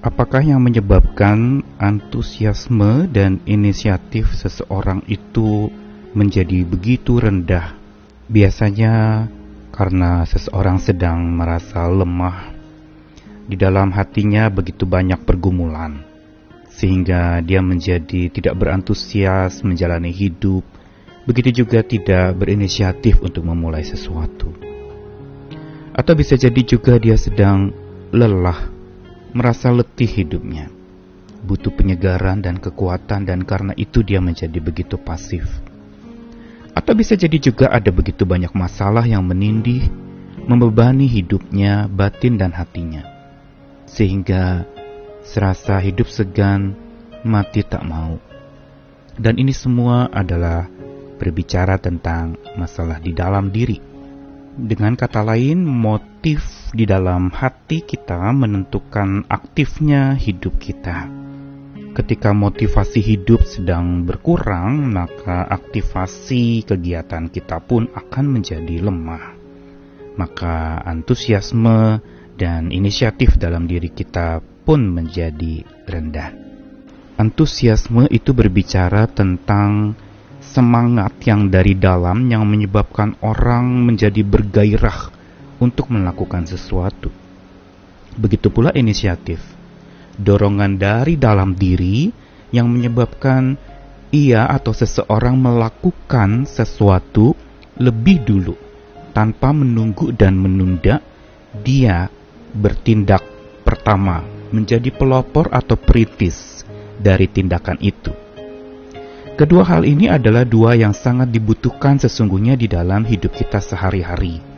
Apakah yang menyebabkan antusiasme dan inisiatif seseorang itu menjadi begitu rendah? Biasanya karena seseorang sedang merasa lemah. Di dalam hatinya begitu banyak pergumulan, sehingga dia menjadi tidak berantusias menjalani hidup, begitu juga tidak berinisiatif untuk memulai sesuatu. Atau bisa jadi juga dia sedang lelah merasa letih hidupnya, butuh penyegaran dan kekuatan dan karena itu dia menjadi begitu pasif. Atau bisa jadi juga ada begitu banyak masalah yang menindih, membebani hidupnya, batin dan hatinya. Sehingga serasa hidup segan, mati tak mau. Dan ini semua adalah berbicara tentang masalah di dalam diri dengan kata lain, motif di dalam hati kita menentukan aktifnya hidup kita. Ketika motivasi hidup sedang berkurang, maka aktivasi kegiatan kita pun akan menjadi lemah. Maka antusiasme dan inisiatif dalam diri kita pun menjadi rendah. Antusiasme itu berbicara tentang semangat yang dari dalam yang menyebabkan orang menjadi bergairah untuk melakukan sesuatu. Begitu pula inisiatif, dorongan dari dalam diri yang menyebabkan ia atau seseorang melakukan sesuatu lebih dulu tanpa menunggu dan menunda, dia bertindak pertama menjadi pelopor atau peritis dari tindakan itu. Kedua hal ini adalah dua yang sangat dibutuhkan sesungguhnya di dalam hidup kita sehari-hari.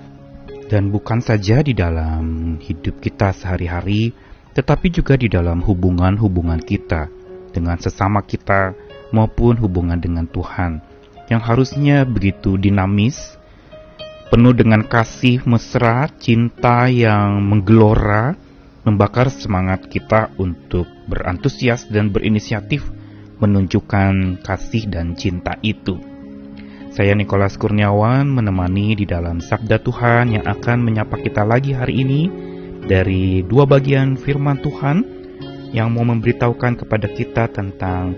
Dan bukan saja di dalam hidup kita sehari-hari, tetapi juga di dalam hubungan-hubungan kita dengan sesama kita maupun hubungan dengan Tuhan yang harusnya begitu dinamis, penuh dengan kasih mesra, cinta yang menggelora, membakar semangat kita untuk berantusias dan berinisiatif menunjukkan kasih dan cinta itu. Saya Nikolas Kurniawan menemani di dalam Sabda Tuhan yang akan menyapa kita lagi hari ini dari dua bagian firman Tuhan yang mau memberitahukan kepada kita tentang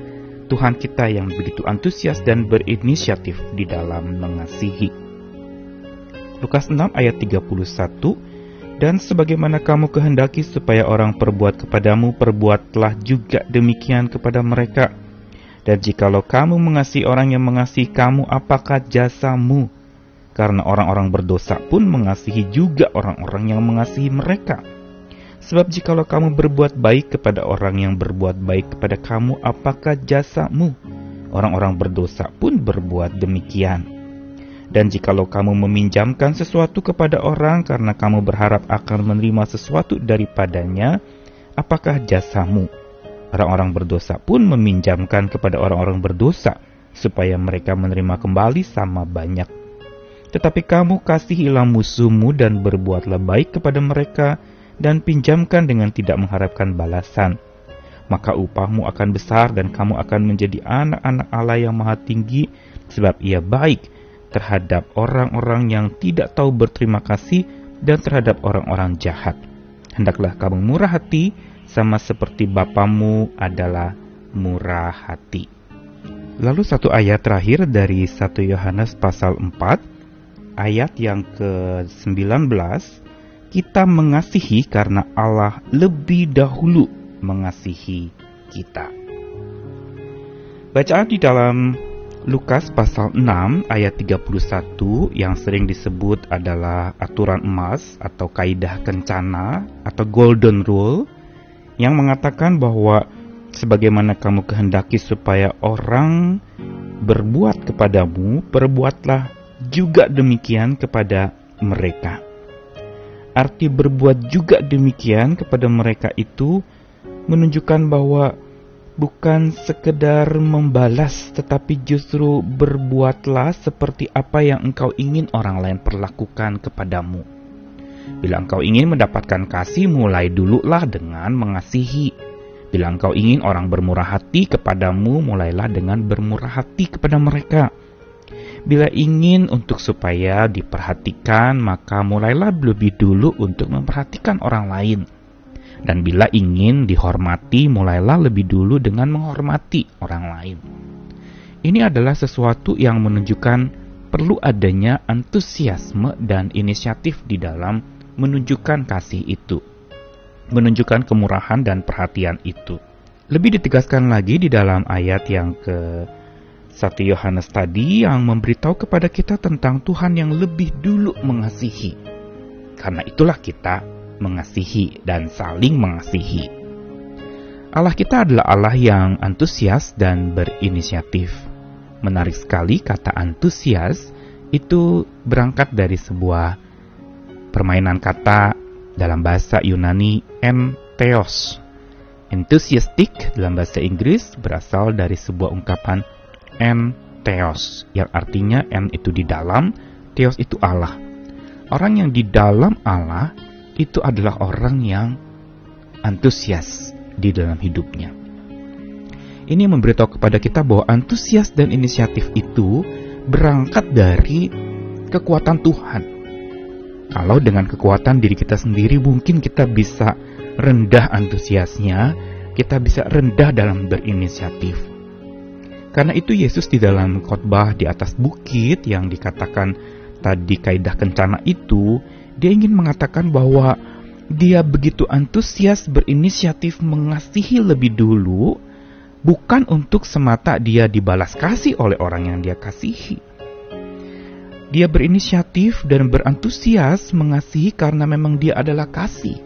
Tuhan kita yang begitu antusias dan berinisiatif di dalam mengasihi. Lukas 6 ayat 31 Dan sebagaimana kamu kehendaki supaya orang perbuat kepadamu, perbuatlah juga demikian kepada mereka dan jikalau kamu mengasihi orang yang mengasihi kamu, apakah jasamu? Karena orang-orang berdosa pun mengasihi juga orang-orang yang mengasihi mereka. Sebab jikalau kamu berbuat baik kepada orang yang berbuat baik kepada kamu, apakah jasamu? Orang-orang berdosa pun berbuat demikian. Dan jikalau kamu meminjamkan sesuatu kepada orang karena kamu berharap akan menerima sesuatu daripadanya, apakah jasamu? Orang-orang berdosa pun meminjamkan kepada orang-orang berdosa supaya mereka menerima kembali sama banyak. Tetapi kamu kasihilah musuhmu dan berbuatlah baik kepada mereka dan pinjamkan dengan tidak mengharapkan balasan. Maka upahmu akan besar dan kamu akan menjadi anak-anak Allah yang maha tinggi sebab ia baik terhadap orang-orang yang tidak tahu berterima kasih dan terhadap orang-orang jahat. Hendaklah kamu murah hati sama seperti Bapamu adalah murah hati. Lalu satu ayat terakhir dari 1 Yohanes pasal 4 ayat yang ke-19 kita mengasihi karena Allah lebih dahulu mengasihi kita. Bacaan di dalam Lukas pasal 6 ayat 31 yang sering disebut adalah aturan emas atau kaidah kencana atau golden rule yang mengatakan bahwa sebagaimana kamu kehendaki supaya orang berbuat kepadamu, perbuatlah juga demikian kepada mereka. Arti berbuat juga demikian kepada mereka itu menunjukkan bahwa bukan sekedar membalas tetapi justru berbuatlah seperti apa yang engkau ingin orang lain perlakukan kepadamu. Bila engkau ingin mendapatkan kasih, mulai dululah dengan mengasihi. Bila engkau ingin orang bermurah hati kepadamu, mulailah dengan bermurah hati kepada mereka. Bila ingin untuk supaya diperhatikan, maka mulailah lebih dulu untuk memperhatikan orang lain. Dan bila ingin dihormati, mulailah lebih dulu dengan menghormati orang lain. Ini adalah sesuatu yang menunjukkan perlu adanya antusiasme dan inisiatif di dalam menunjukkan kasih itu, menunjukkan kemurahan dan perhatian itu. Lebih ditegaskan lagi di dalam ayat yang ke 1 Yohanes tadi yang memberitahu kepada kita tentang Tuhan yang lebih dulu mengasihi. Karena itulah kita mengasihi dan saling mengasihi. Allah kita adalah Allah yang antusias dan berinisiatif. Menarik sekali kata antusias itu berangkat dari sebuah permainan kata dalam bahasa Yunani entheos. Enthusiastic dalam bahasa Inggris berasal dari sebuah ungkapan entheos yang artinya en itu di dalam, theos itu Allah. Orang yang di dalam Allah itu adalah orang yang antusias di dalam hidupnya. Ini memberitahu kepada kita bahwa antusias dan inisiatif itu berangkat dari kekuatan Tuhan. Kalau dengan kekuatan diri kita sendiri mungkin kita bisa rendah antusiasnya, kita bisa rendah dalam berinisiatif. Karena itu Yesus di dalam khotbah di atas bukit yang dikatakan tadi kaidah kencana itu, dia ingin mengatakan bahwa dia begitu antusias berinisiatif mengasihi lebih dulu, bukan untuk semata dia dibalas kasih oleh orang yang dia kasihi. Dia berinisiatif dan berantusias mengasihi karena memang dia adalah kasih.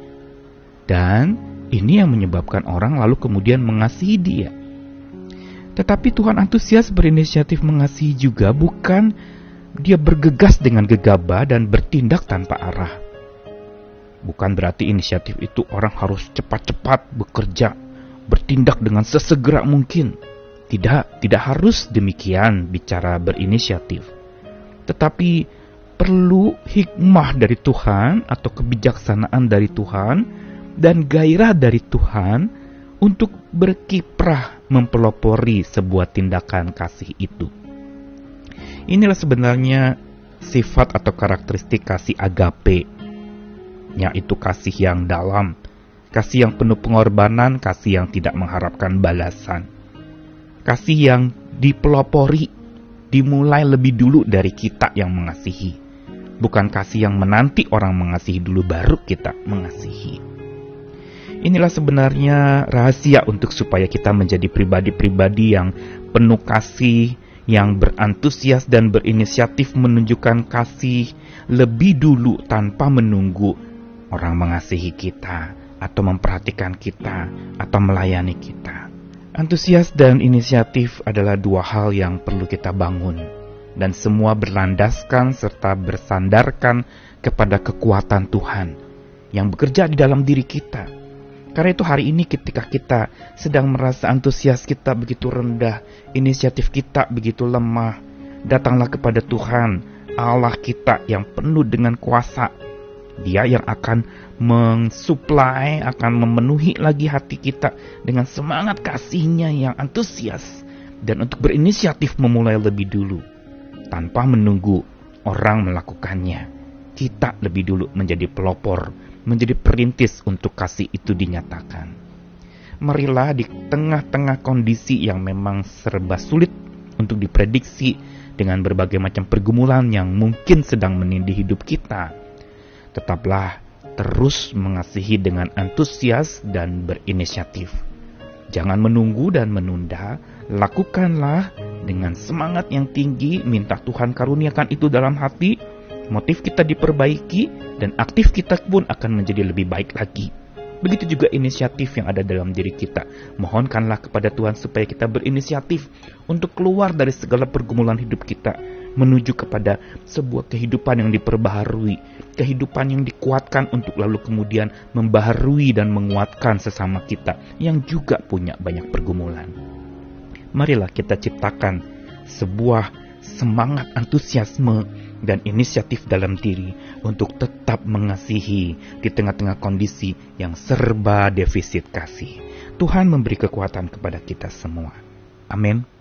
Dan ini yang menyebabkan orang lalu kemudian mengasihi dia. Tetapi Tuhan antusias berinisiatif mengasihi juga bukan dia bergegas dengan gegabah dan bertindak tanpa arah. Bukan berarti inisiatif itu orang harus cepat-cepat bekerja, bertindak dengan sesegera mungkin. Tidak, tidak harus demikian bicara berinisiatif. Tetapi perlu hikmah dari Tuhan atau kebijaksanaan dari Tuhan dan gairah dari Tuhan untuk berkiprah mempelopori sebuah tindakan kasih itu. Inilah sebenarnya sifat atau karakteristik kasih agape, yaitu kasih yang dalam, kasih yang penuh pengorbanan, kasih yang tidak mengharapkan balasan, kasih yang dipelopori, dimulai lebih dulu dari kita yang mengasihi, bukan kasih yang menanti orang mengasihi dulu baru kita mengasihi. Inilah sebenarnya rahasia untuk supaya kita menjadi pribadi-pribadi yang penuh kasih, yang berantusias dan berinisiatif menunjukkan kasih lebih dulu tanpa menunggu orang mengasihi kita atau memperhatikan kita atau melayani kita. Antusias dan inisiatif adalah dua hal yang perlu kita bangun dan semua berlandaskan serta bersandarkan kepada kekuatan Tuhan yang bekerja di dalam diri kita karena itu hari ini ketika kita sedang merasa antusias kita begitu rendah, inisiatif kita begitu lemah, datanglah kepada Tuhan, Allah kita yang penuh dengan kuasa. Dia yang akan mensuplai, akan memenuhi lagi hati kita dengan semangat kasihnya yang antusias dan untuk berinisiatif memulai lebih dulu tanpa menunggu orang melakukannya. Kita lebih dulu menjadi pelopor menjadi perintis untuk kasih itu dinyatakan. Marilah di tengah-tengah kondisi yang memang serba sulit untuk diprediksi dengan berbagai macam pergumulan yang mungkin sedang menindih hidup kita. Tetaplah terus mengasihi dengan antusias dan berinisiatif. Jangan menunggu dan menunda, lakukanlah dengan semangat yang tinggi, minta Tuhan karuniakan itu dalam hati, motif kita diperbaiki, dan aktif kita pun akan menjadi lebih baik lagi. Begitu juga inisiatif yang ada dalam diri kita. Mohonkanlah kepada Tuhan supaya kita berinisiatif untuk keluar dari segala pergumulan hidup kita menuju kepada sebuah kehidupan yang diperbaharui, kehidupan yang dikuatkan untuk lalu kemudian membaharui dan menguatkan sesama kita yang juga punya banyak pergumulan. Marilah kita ciptakan sebuah semangat antusiasme dan inisiatif dalam diri untuk tetap mengasihi di tengah-tengah kondisi yang serba defisit kasih. Tuhan memberi kekuatan kepada kita semua. Amin.